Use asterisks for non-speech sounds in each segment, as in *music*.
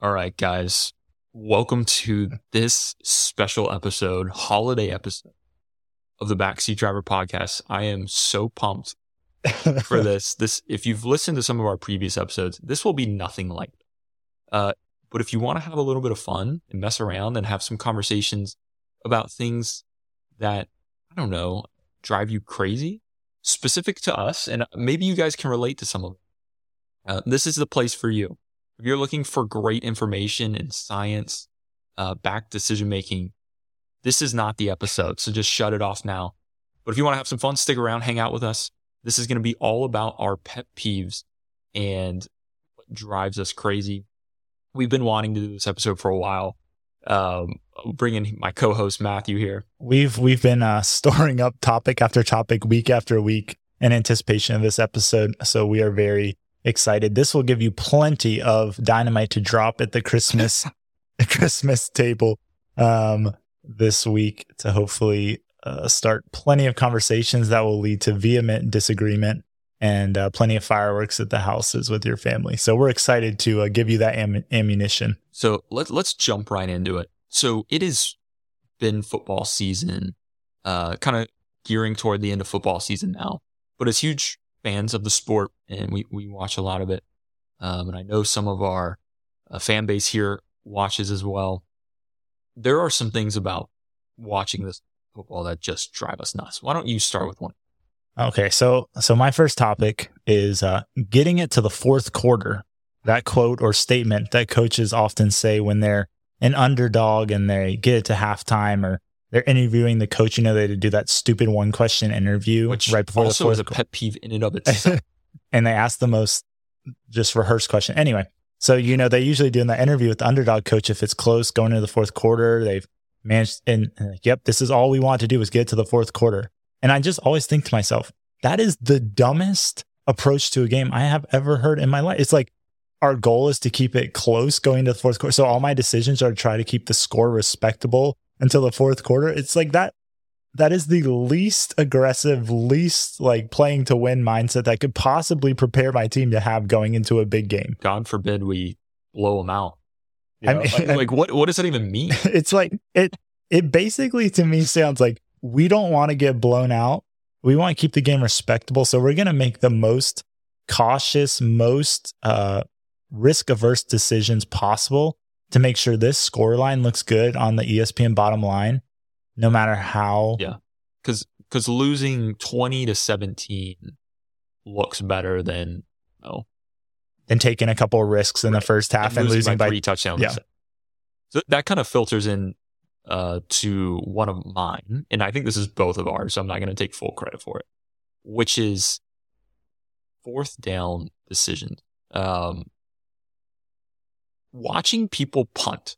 All right, guys. Welcome to this special episode, holiday episode of the Backseat Driver podcast. I am so pumped *laughs* for this. This, if you've listened to some of our previous episodes, this will be nothing like. Uh, but if you want to have a little bit of fun and mess around and have some conversations about things that I don't know drive you crazy, specific to us, and maybe you guys can relate to some of it. Uh, this is the place for you. If you're looking for great information in science, uh, back decision making, this is not the episode. So just shut it off now. But if you want to have some fun, stick around, hang out with us. This is going to be all about our pet peeves and what drives us crazy. We've been wanting to do this episode for a while. Um, bringing my co-host Matthew here. We've we've been uh, storing up topic after topic, week after week, in anticipation of this episode. So we are very excited. This will give you plenty of dynamite to drop at the Christmas *laughs* *laughs* Christmas table um, this week to hopefully uh, start plenty of conversations that will lead to vehement disagreement and uh, plenty of fireworks at the houses with your family. So we're excited to uh, give you that am- ammunition. So let's let's jump right into it. So it has been football season, uh, kind of gearing toward the end of football season now. But as huge fans of the sport, and we we watch a lot of it, um, and I know some of our uh, fan base here watches as well. There are some things about watching this football that just drive us nuts. Why don't you start with one? Okay, so so my first topic is uh, getting it to the fourth quarter. That quote or statement that coaches often say when they're an underdog and they get it to halftime or they're interviewing the coach. You know, they do that stupid one question interview Which right before also the is fourth a pet peeve in and of itself. *laughs* and they ask the most just rehearsed question. Anyway, so you know they usually do in that interview with the underdog coach if it's close going into the fourth quarter, they've managed and, and like, yep, this is all we want to do is get to the fourth quarter. And I just always think to myself, that is the dumbest approach to a game I have ever heard in my life. It's like our goal is to keep it close going to the fourth quarter. So all my decisions are to try to keep the score respectable until the fourth quarter. It's like that that is the least aggressive, least like playing to win mindset that could possibly prepare my team to have going into a big game. God forbid we blow them out. You I mean- like, *laughs* like, what what does that even mean? *laughs* it's like it it basically to me sounds like we don't want to get blown out. We want to keep the game respectable. So we're gonna make the most cautious, most uh risk averse decisions possible to make sure this score line looks good on the ESPN bottom line, no matter how Yeah. Because because losing twenty to seventeen looks better than oh than taking a couple of risks in the first half and, losing by, three touchdowns. yeah. So that kind of filters in uh, to one of mine, and I think this is both of ours. So I'm not going to take full credit for it, which is fourth down decision. Um, watching people punt.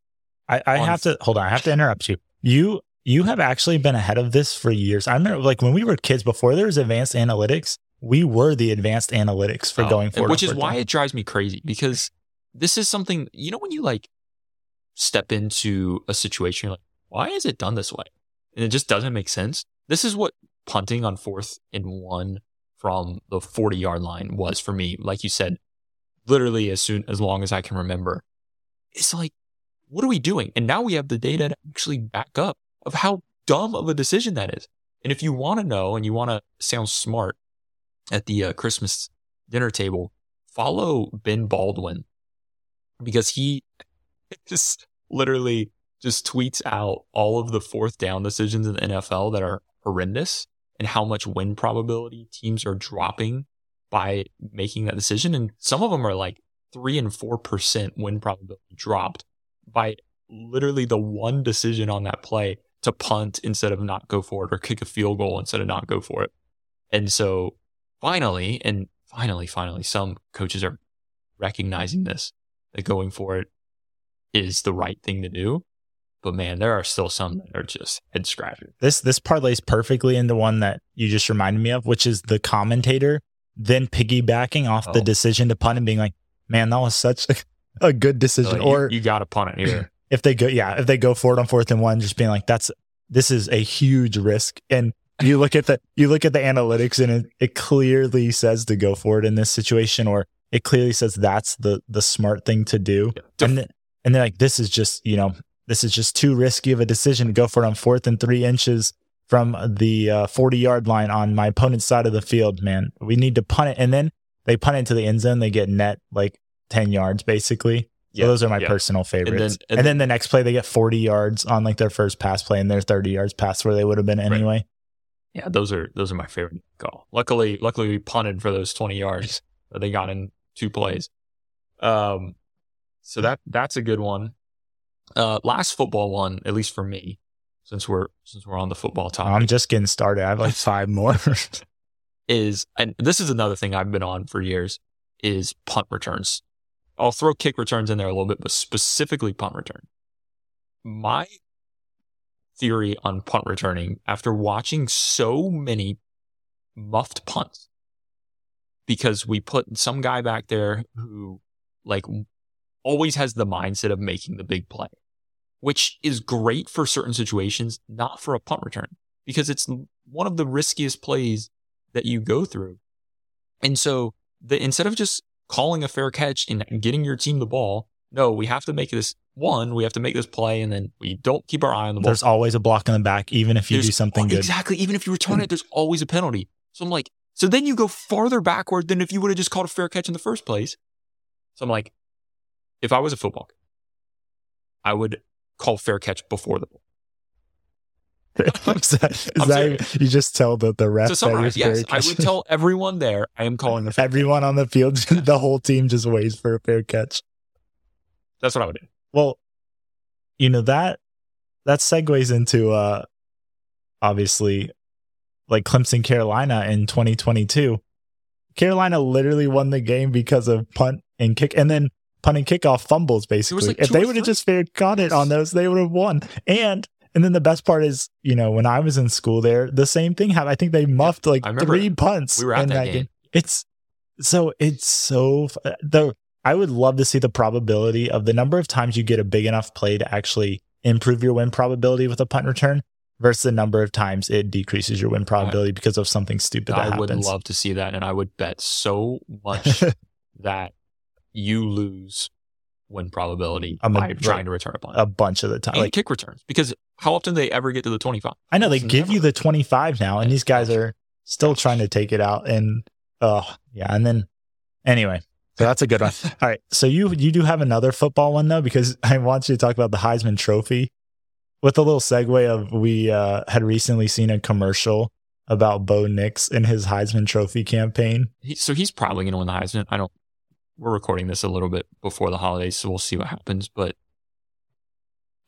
I, I have to hold on. I have to interrupt you. You you have actually been ahead of this for years. I remember like when we were kids before there was advanced analytics, we were the advanced analytics for Oh, going forward. which is why down. it drives me crazy because this is something you know when you like step into a situation, you're like, why is it done this way? And it just doesn't make sense. This is what punting on fourth and one from the 40 yard line was for me. Like you said, literally as soon as long as I can remember. It's like, what are we doing? And now we have the data to actually back up of how dumb of a decision that is. And if you want to know and you want to sound smart at the uh, Christmas dinner table, follow Ben Baldwin because he *laughs* just literally just tweets out all of the fourth down decisions in the NFL that are horrendous and how much win probability teams are dropping by making that decision. And some of them are like three and four percent win probability dropped by literally the one decision on that play to punt instead of not go for it or kick a field goal instead of not go for it. And so finally, and finally, finally, some coaches are recognizing this that going for it is the right thing to do. But man, there are still some that are just head scratchers. This this parlays perfectly into one that you just reminded me of, which is the commentator then piggybacking off the Oh. decision to punt and being like, "Man, that was such a, *laughs* a good decision." Like, or you, you got to punt it here. *clears throat* if they go, yeah, if they go for it on fourth and one, just being like, "That's this is a huge risk." And you look at the you look at the analytics and it, it clearly says to go for it in this situation, or it clearly says that's the the smart thing to do. Yeah. And then, and they're like, this is just, you know, this is just too risky of a decision to go for it on fourth and three inches from the uh, 40 yard line on my opponent's side of the field, man. We need to punt it. And then they punt into the end zone. They get net like 10 yards, basically. So Yeah, those are my yeah. personal favorites. And and then, then- the next play, they get 40 yards on like their first pass play, and they're 30 yards past where they would have been anyway. Yeah, those are those are my favorite call. Luckily, luckily we punted for those twenty yards that they got in two plays. Um, so that that's a good one. Uh, last football one, at least for me, since we're since we're on the football topic, I'm just getting started. I have like *laughs* five more. *laughs* is and this is another thing I've been on for years is punt returns. I'll throw kick returns in there a little bit, but specifically punt return. My theory on punt returning after watching so many muffed punts because we put some guy back there who like always has the mindset of making the big play, which is great for certain situations, not for a punt return because it's one of the riskiest plays that you go through. And so the instead of just calling a fair catch and getting your team the ball, no, we have to make this one, we have to make this play and then we don't keep our eye on the ball. There's always a block in the back, even if you do something good. Exactly. Even if you return it, there's always a penalty. So I'm like, so then you go farther backward than if you would have just called a fair catch in the first place. So I'm like, if I was a football, I would call fair catch before the ball. Is that, is I'm *laughs* that you just tell the, the ref To that summarize, yes, I would tell everyone there I am calling the *laughs* everyone on the field, the whole team just waits for a fair catch. That's what I would do. Well, you know that that segues into uh obviously like Clemson Carolina in 2022. Carolina literally won the game because of punt and kick and then punt and kickoff fumbles basically. like if they would have just fair caught it on those, they would have won. And and then the best part is, you know, when I was in school there, the same thing happened. I think they muffed like three punts We were at in that game. it's so it's so the I would love to see the probability of the number of times you get a big enough play to actually improve your win probability with a punt return versus the number of times it decreases your win probability because of something stupid that I would love to see that, and I would bet so much *laughs* that you lose win probability I'm a- by trying to return a punt. a bunch of the time. and Like kick returns because how often do they ever get to the 25? I know they Almost give you the 25 now, and these guys are still trying to take it out. And oh yeah, and then anyway, so that's a good one. *laughs* All right, so you you do have another football one though, because *laughs* I want you to talk about the Heisman Trophy with a little segue of we uh, had recently seen a commercial about Bo Nix and his Heisman Trophy campaign. He, so he's probably going to win the Heisman. I don't. We're recording this a little bit before the holidays, so we'll see what happens. But,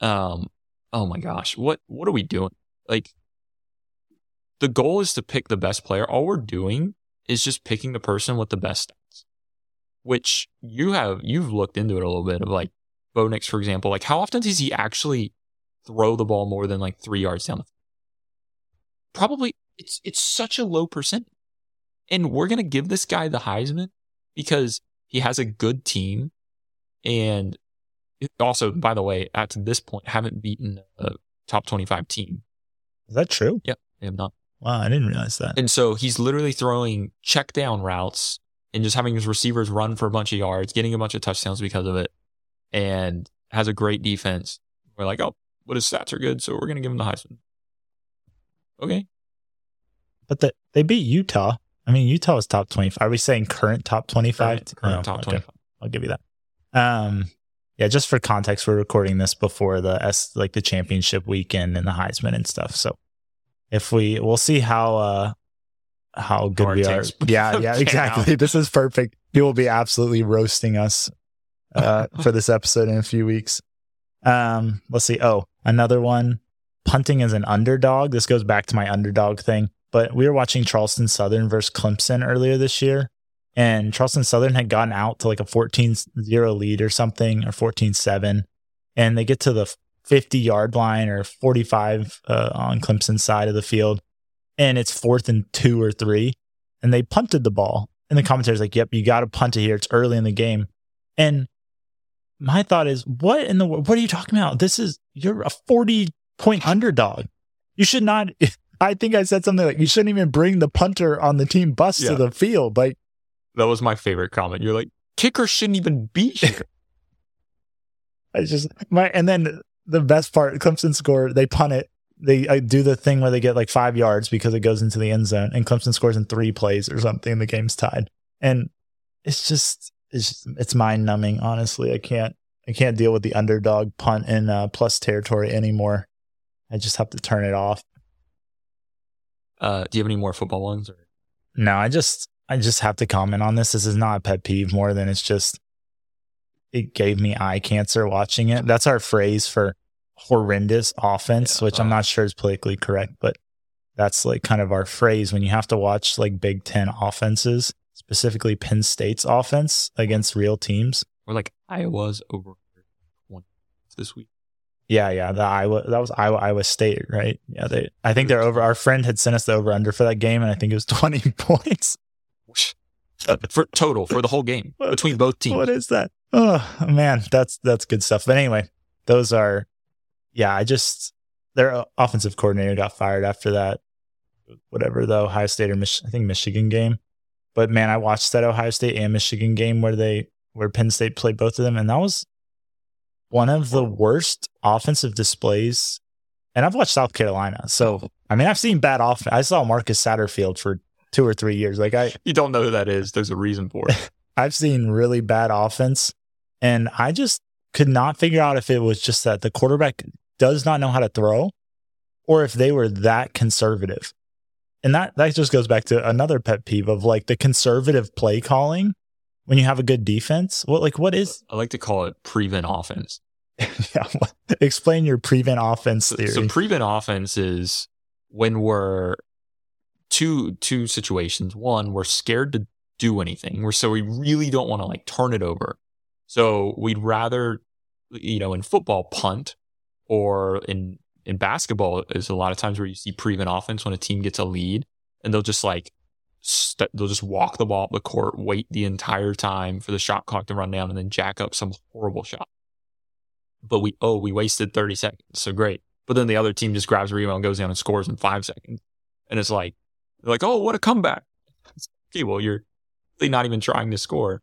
um, oh my gosh, what what are we doing? Like, the goal is to pick the best player. All we're doing is just picking the person with the best stats, which you have you've looked into it a little bit of like Bo Nix, for example. Like, how often does he actually throw the ball more than like three yards down the? field? Probably, it's it's such a low percent and we're to give this guy the Heisman because he has a good team. And also, by the way, at this point, haven't beaten a top 25 team. Is that true? Yep, they have not. Wow, I didn't realize that. And so he's literally throwing check down routes and just having his receivers run for a bunch of yards, getting a bunch of touchdowns because of it, and has a great defense. We're like, oh, but his stats are good, so we're going to give him the Heisman. Okay. But the, they beat Utah. I mean, Utah was top 25. Are we saying current top 25? Current, current Oh, top okay. 25. I'll give you that. Um, yeah, just for context, we're recording this before the S like the championship weekend and the Heisman and stuff. So if we we'll see how uh how good our we are. Yeah, yeah, *laughs* exactly. This is perfect. He will be absolutely roasting us uh *laughs* for this episode in a few weeks. Um, let's see. Oh, another one. Punting as an underdog. This goes back to my underdog thing. But we were watching Charleston Southern versus Clemson earlier this year and Charleston Southern had gotten out to like a 14-0 lead or something or 14-7 and they get to the 50 yard line or 45 uh, on Clemson's side of the field. And it's fourth and two or three. And they punted the ball. And the commentator's like yep you got to punt it here. It's early in the game. And my thought is what in the what are you talking about? This is you're a 40 point underdog. You should not *laughs* I think I said something like you shouldn't even bring the punter on the team bus Yeah. to the field. Like That was my favorite comment. You're like, kicker shouldn't even be *laughs* here. I just my and then the best part, Clemson score, they punt it. They uh, do the thing where they get like five yards because it goes into the end zone, and Clemson scores in three plays or something, and the game's tied. And it's just it's just, it's mind numbing. Honestly, I can't I can't deal with the underdog punt in uh, plus territory anymore. I just have to turn it off. Uh, do you have any more football ones? Or? No, I just I just have to comment on this. This is not a pet peeve more than it's just it gave me eye cancer watching it. That's our phrase for horrendous offense, yeah, which I'm uh, not sure is politically correct, but that's like kind of our phrase when you have to watch like Big Ten offenses, specifically Penn State's offense against real teams. Or like Iowa's over one this week. Yeah, yeah. The Iowa that was Iowa Iowa State, right? Yeah, they I think they're over our friend had sent us the over under for that game and I think it was *laughs* twenty points. Uh, for total for the whole game *laughs* between both teams. What is that? Oh man, that's that's good stuff. But anyway, those are yeah, I just their offensive coordinator got fired after that whatever the Ohio State or Mich- I think Michigan game. But man, I watched that Ohio State and Michigan game where they where Penn State played both of them and that was one of the worst offensive displays. And I've watched South Carolina. So, I mean, I've seen bad offense. I saw Marcus Satterfield for two or three years. Like I You don't know who that is. There's a reason for it. *laughs* I've seen really bad offense and I just could not figure out if it was just that the quarterback does not know how to throw or if they were that conservative. And that that just goes back to another pet peeve of like the conservative play calling when you have a good defense. What like what is I like to call it prevent offense. *laughs* yeah, explain your prevent offense theory. So, so prevent offense is when we're two two situations. One, we're scared to do anything. We're so we really don't want to like turn it over. So we'd rather, you know, in football punt or in in basketball is a lot of times where you see prevent offense when a team gets a lead and they'll just like they they'll just walk the ball up the court, wait the entire time for the shot clock to run down, and then jack up some horrible shot. But we oh we wasted thirty seconds, so great. But then the other team just grabs a rebound, goes down, and scores in five seconds, and it's like they're like, oh, what a comeback. okay, well, you're really not even trying to score.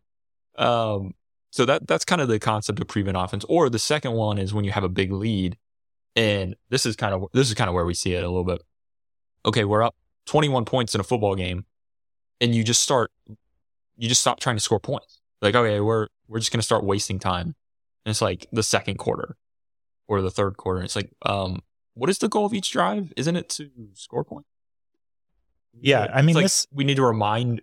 Um, so that that's kind of the concept of prevent offense. Or the second one is when you have a big lead, and this is kind of this is kind of where we see it a little bit. Okay, we're up 21 points in a football game, and you just start, you just stop trying to score points. Like, okay, we're we're just gonna start wasting time. And it's like the second quarter or the third quarter. It's like, um, what is the goal of each drive? Isn't it to score points? Yeah, I mean, like this we need to remind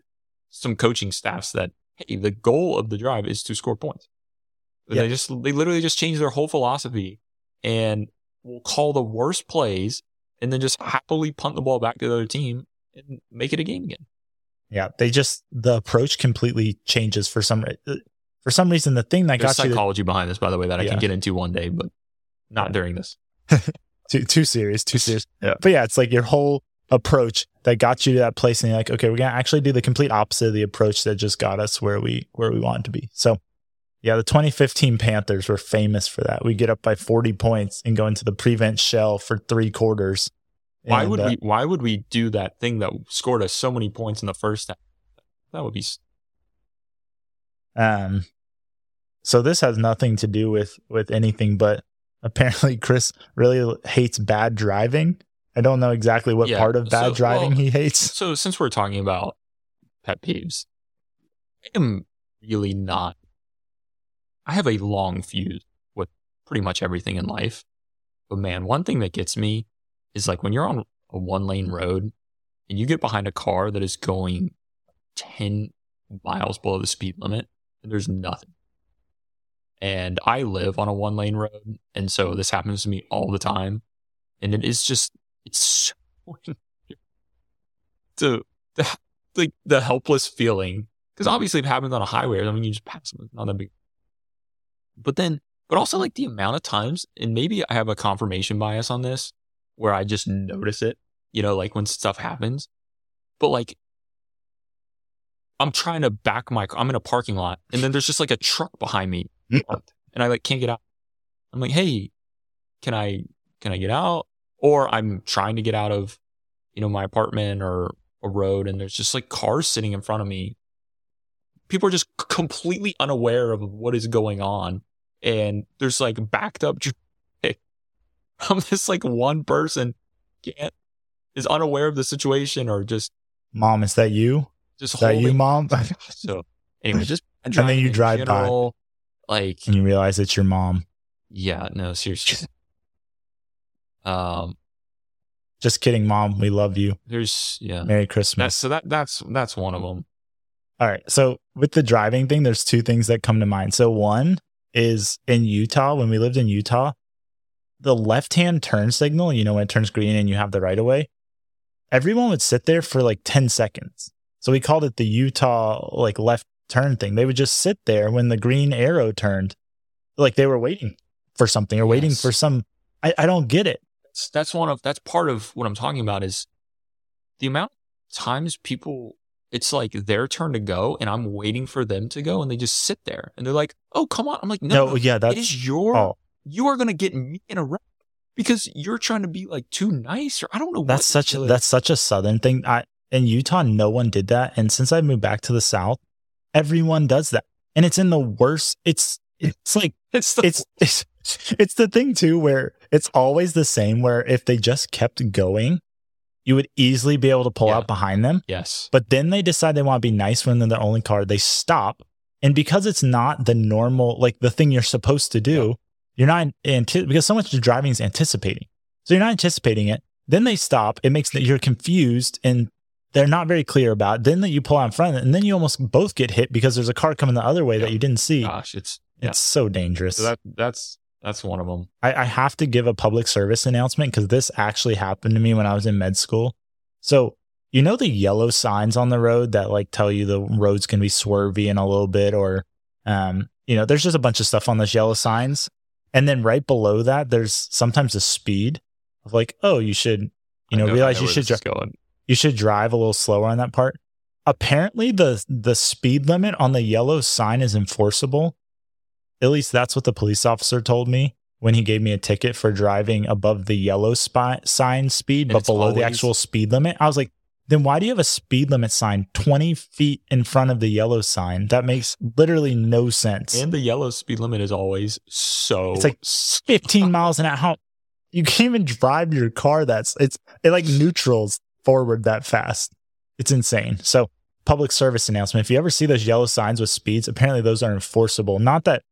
some coaching staffs that hey, the goal of the drive is to score points. Yeah. They just they literally just change their whole philosophy and will call the worst plays and then just happily punt the ball back to the other team and make it a game again. Yeah, they just the approach completely changes for some uh, for some reason. The thing that There's got psychology to, behind this, by the way, that yeah. I can get into one day, but not during this. *laughs* too too serious, too serious. Yeah. But yeah, it's like your whole approach that got you to that place and you're like okay we're gonna actually do the complete opposite of the approach that just got us where we where we want to be. So yeah the 2015 panthers were famous for that. We get up by 40 points and go into the prevent shell for three quarters. Why and, would uh, we why would we do that thing that scored us so many points in the first half? That would be um so this has nothing to do with with anything but apparently chris really hates bad driving I don't know exactly what yeah, part of bad so, driving well, he hates. So since we're talking about pet peeves, I am really not. I have a long fuse with pretty much everything in life. But man, one thing that gets me is like when you're on a one lane road and you get behind a car that is going 10 miles below the speed limit and there's nothing. And I live on a one lane road. And so this happens to me all the time. And it is just it's so *laughs* to the like the helpless feeling because obviously it happens on a highway. I mean, you just pass them, not that big. But then, but also like the amount of times, and maybe I have a confirmation bias on this, where I just notice it. You know, like when stuff happens. But like, I'm trying to back my. I'm in a parking lot, and then there's just like a truck behind me, hmm. and I like can't get out. I'm like, hey, can I can I get out? Or I'm trying to get out of, you know, my apartment or a road and there's just like cars sitting in front of me. People are just completely unaware of what is going on and there's like backed up traffic eh, from this like one person can't is unaware of the situation or just Mom, is that you? just Is that you, mom? *laughs* So anyway, just *laughs* and then you drive by. Like and you realize it's your mom. yeah, no, seriously. *laughs* Um, Just kidding, mom. We love you. there's yeah. Merry Christmas. That's so that that's that's one of them. All right. So with the driving thing, there's two things that come to mind. So one is in Utah, when we lived in Utah, the left hand turn signal, you know, when it turns green and you have the right of way, everyone would sit there for like 10 seconds. So we called it the Utah like left turn thing. They would just sit there when the green arrow turned, like they were waiting for something or waiting for some. I, I don't get it. That's one of that's part of what I'm talking about is the amount of times people it's like their turn to go and I'm waiting for them to go and they just sit there and they're like, "Oh, come on." I'm like, "No, No, yeah, that's is your oh, you are going to get me in a wreck because you're trying to be like too nice or I don't know That's such a, that's such a southern thing. I in Utah, no one did that, and since I moved back to the south, everyone does that, and it's in the worst. It's it's like *laughs* it's the it's *laughs* it's it's the thing too where it's always the same. Where if they just kept going, you would easily be able to pull Yeah. out behind them. yes. But then they decide they want to be nice when they're the only car. They stop, and because it's not the normal like the thing you're supposed to do, you're not anti- because so much of driving is anticipating. So you're not anticipating it. Then they stop. It makes that you're confused and they're not very clear about. It. Then that you pull out in front, and then you almost both get hit because there's a car coming the other way Yeah. that you didn't see. Gosh, it's yeah. It's so dangerous. So that that's that's one of them. I, I have to give a public service announcement because this actually happened to me when I was in med school. So, you know, the yellow signs on the road that like tell you the road's can be swervy in a little bit, or, um, you know, there's just a bunch of stuff on those yellow signs. And then right below that, there's sometimes a speed of like, oh, you should, you I know, realize you should, dri- going. you should drive a little slower on that part. Apparently, the the speed limit on the yellow sign is enforceable. At least that's what the police officer told me when he gave me a ticket for driving above the yellow spy, sign speed, And but below the actual speed limit. I was like, then why do you have a speed limit sign 20 feet in front of the yellow sign? That makes literally no sense. And the yellow speed limit is always so It's like 15 miles an hour. You can't even drive your car. That's it's it like neutrals forward that fast. It's insane. So public service announcement. If you ever see those yellow signs with speeds, apparently those are enforceable. Not that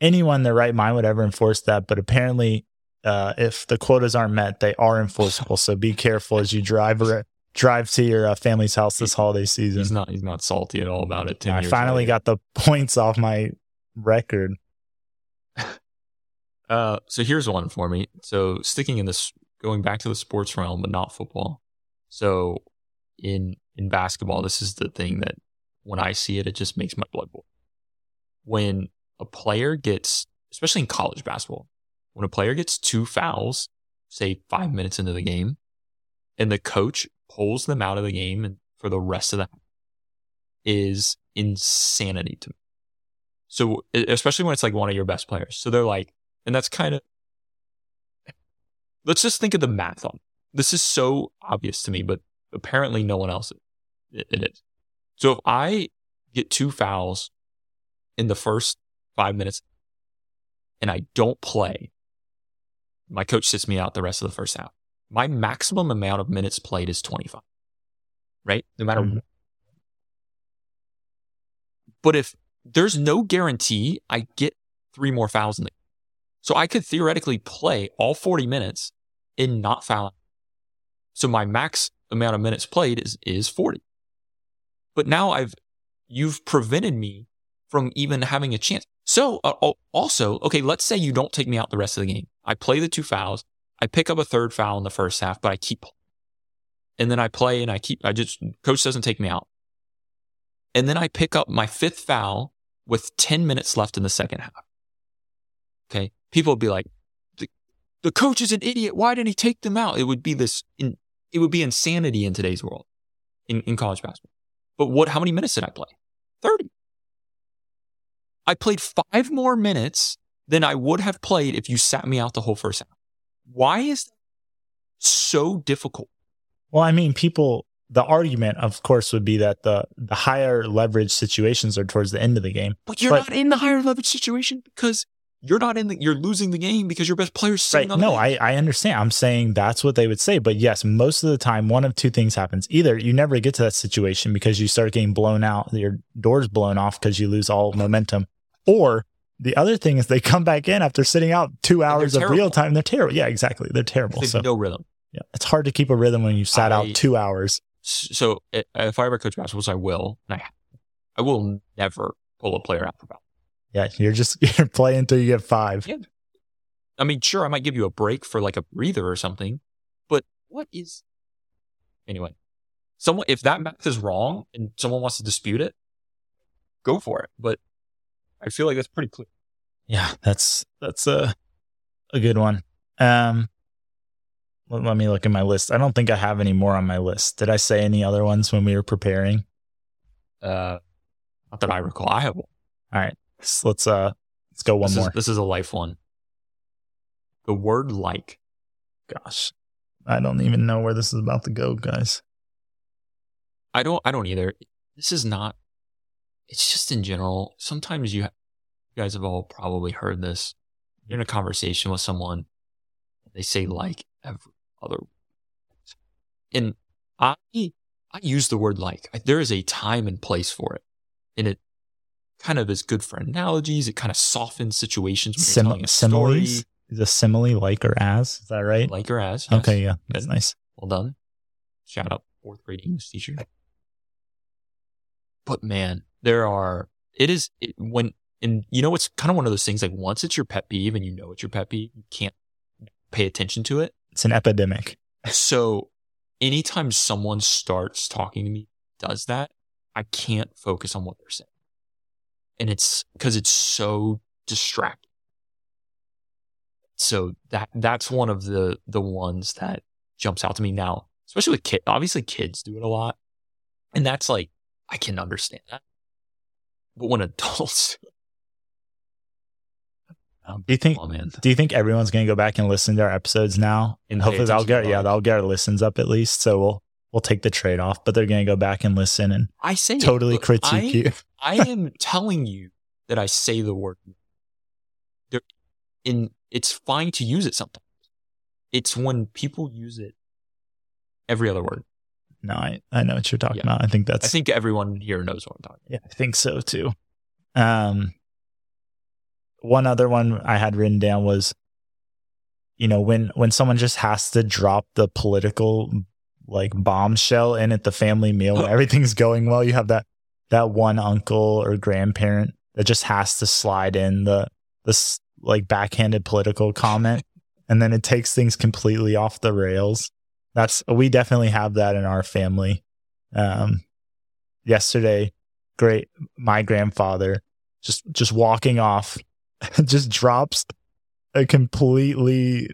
anyone in their right mind would ever enforce that, but apparently uh, if the quotas aren't met, they are enforceable. So be careful as you drive or drive to your uh, family's house this holiday season. he's not he's not salty at all about it. 10 I finally later. got the *laughs* points off my record. *laughs* Uh, so here's one for me. So sticking in this, going back to the sports realm, but not football. So in in basketball, this is the thing that when I see it, it just makes my blood boil. When a player gets, especially in college basketball, when a player gets two fouls, say five minutes into the game, and the coach pulls them out of the game for the rest of the is insanity to me. So especially when it's like one of your best players. So they're like, and that's kind of let's just think of the math on. This is so obvious to me, but apparently no one else it, it is. So if I get two fouls in the first five minutes and I don't play, my coach sits me out the rest of the first half. My maximum amount of minutes played is 25. Right? No matter Mhm. what. But if there's no guarantee I get three more fouls in the so I could theoretically play all 40 minutes and not foul. So my max amount of minutes played is is 40. But now I've you've prevented me from even having a chance. So uh, also, okay, let's say you don't take me out the rest of the game. I play the two fouls. I pick up a third foul in the first half, but I keep and then I play and I keep I just coach doesn't take me out. And then I pick up my fifth foul with 10 minutes left in the second half. Okay. People would be like, the, the coach is an idiot. Why didn't he take them out? It would be this, in, it would be insanity in today's world in, in college basketball. But what, how many minutes did I play? 30. I played five more minutes than I would have played if you sat me out the whole first half. Why is that so difficult? Well, I mean, people the argument, of course, would be that the the higher leverage situations are towards the end of the game. But you're But- not in the higher leverage situation because you're not in the you're losing the game because your best player's sitting Right. on the No. I, I understand. I'm saying that's what they would say. But yes, most of the time, one of two things happens. Either you never get to that situation because you start getting blown out, your door's blown off because you lose all momentum. Or the other thing is they come back in after sitting out two hours of real time. They're terrible. Yeah, exactly. They're terrible. They So no rhythm. yeah, it's hard to keep a rhythm when you sat I- out two hours. So if I ever coach basketball, which I will, I, I will never pull a player out for foul. Yeah, you're just *laughs* you're playing until you get five. Yeah. I mean, sure, I might give you a break for like a breather or something, but what is anyway? Someone if that math is wrong and someone wants to dispute it, go for it. But I feel like that's pretty clear. Yeah, that's that's a a good one. Um let, let me look at my list. I don't think I have any more on my list. Did I say any other ones when we were preparing? Uh, not that I recall. I have one. All right. Let's let's, uh let's go one this more. Is, this is a life one. The word like. Gosh. I don't even know where this is about to go, guys. I don't. I don't either. This is not. It's just in general. Sometimes you, you guys have all probably heard this. You're in a conversation with someone. They say like every other. And I, I use the word like. I, there is a time and place for it, and it kind of is good for analogies. It kind of softens situations when you're Sim- telling a similes? story, Is a simile like or as? Is that right? like or as. yes. Okay, yeah. That's Good. nice. Well done. Shout out fourth grade English teacher. But man, there are, it is, it, when, and you know, it's kind of one of those things like once it's your pet peeve and you know it's your pet peeve, you can't pay attention to it. It's an epidemic. So anytime someone starts talking to me, does that, I can't focus on what they're saying. And it's because it's so distracting. So that that's one of the the ones that jumps out to me now, especially with kids. Obviously, kids do it a lot, and that's like I can understand that. But when adults, *laughs* Um, do you think oh do you think everyone's gonna go back and listen to our episodes now? And hopefully that'll get yeah, that'll get our listens up at least. So we'll we'll take the trade off, but they're gonna go back and listen and I say totally critique I- you. I *laughs* am telling you that I say the word. There, in it's fine to use it sometimes. It's when people use it every other word. No, I, I know what you're talking Yeah. about. I think that's I think everyone here knows what I'm talking About. Yeah, I think so too. Um, one other one I had written down was, you know, when when someone just has to drop the political like bombshell in at the family meal, *laughs* everything's going well. You have that that one uncle or grandparent that just has to slide in the this like backhanded political comment, and then it takes things completely off the rails. That's we definitely have that in our family. Um, yesterday, great my grandfather just just walking off *laughs* just drops a completely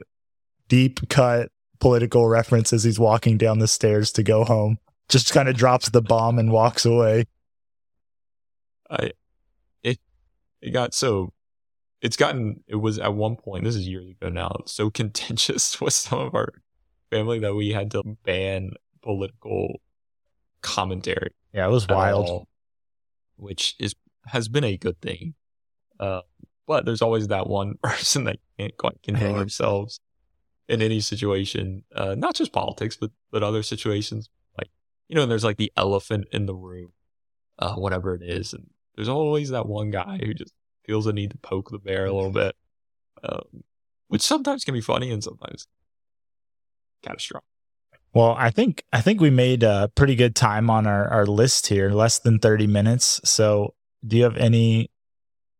deep cut political reference as he's walking down the stairs to go home just kind of drops the bomb and walks away. I it it got so it's gotten it was at one point this is years ago now so *laughs* contentious with some of our family that we had to ban political commentary yeah it was wild all, which is has been a good thing. Uh, but there's always that one *laughs* person that can't quite contain *laughs* themselves in any situation, uh, not just politics, but but other situations. Like you know, there's like the elephant in the room, uh, whatever it is, and there's always that one guy who just feels the need to poke the bear a little bit, um, which sometimes can be funny and sometimes catastrophic. well i think i think we made a pretty good time on our our list here less than 30 minutes so do you have any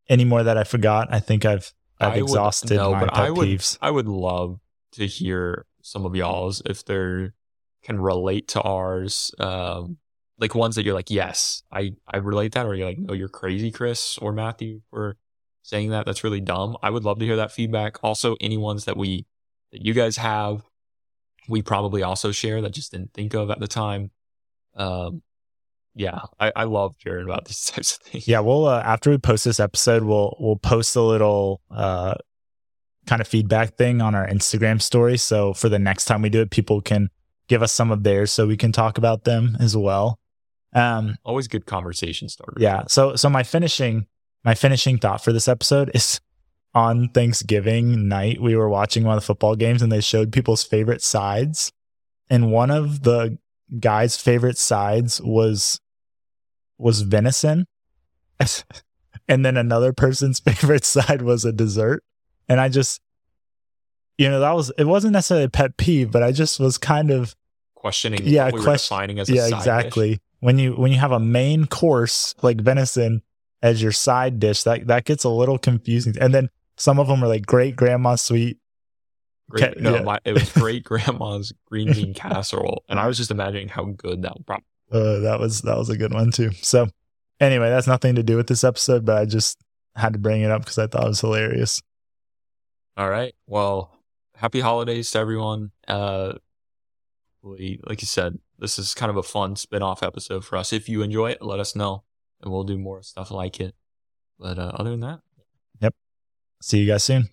any more that i forgot i think i've i've I would- exhausted no, my but pet I would, peeves I would love to hear some of y'all's if they're can relate to ours. Um, like ones that you're like, yes, I I relate that, or you're like, no, you're crazy, Chris or Matthew, for saying that. That's really dumb. I would love to hear that feedback. Also, any ones that we that you guys have, we probably also share that just didn't think of at the time. Um, yeah, I, I love hearing about *laughs* these types of things. Yeah, we'll uh, after we post this episode, we'll we'll post a little uh kind of feedback thing on our Instagram story. So for the next time we do it, people can give us some of theirs so we can talk about them as well. Um, Always good conversation starter. yeah. So so my finishing my finishing thought for this episode is on Thanksgiving night we were watching one of the football games and they showed people's favorite sides, and one of the guys' favorite sides was was venison, *laughs* and then another person's *laughs* favorite side was a dessert, and I just. You know, that was it wasn't necessarily a pet peeve, but I just was kind of Questioning Yeah, what we were question- defining as a yeah exactly dish. when you when you have a main course like venison as your side dish that that gets a little confusing and then some of them are like great grandma sweet Great, no, yeah. my, it was *laughs* great grandma's green bean casserole, and I was just imagining how good that probably. uh, that was that was a good one too so anyway that's nothing to do with this episode but i just had to bring it up because i thought it was hilarious All right. Well, happy holidays to everyone. Uh, we, like you said, this is kind of a fun spin-off episode for us. If you enjoy it, let us know, and we'll do more stuff like it. But uh, other than that. See you guys soon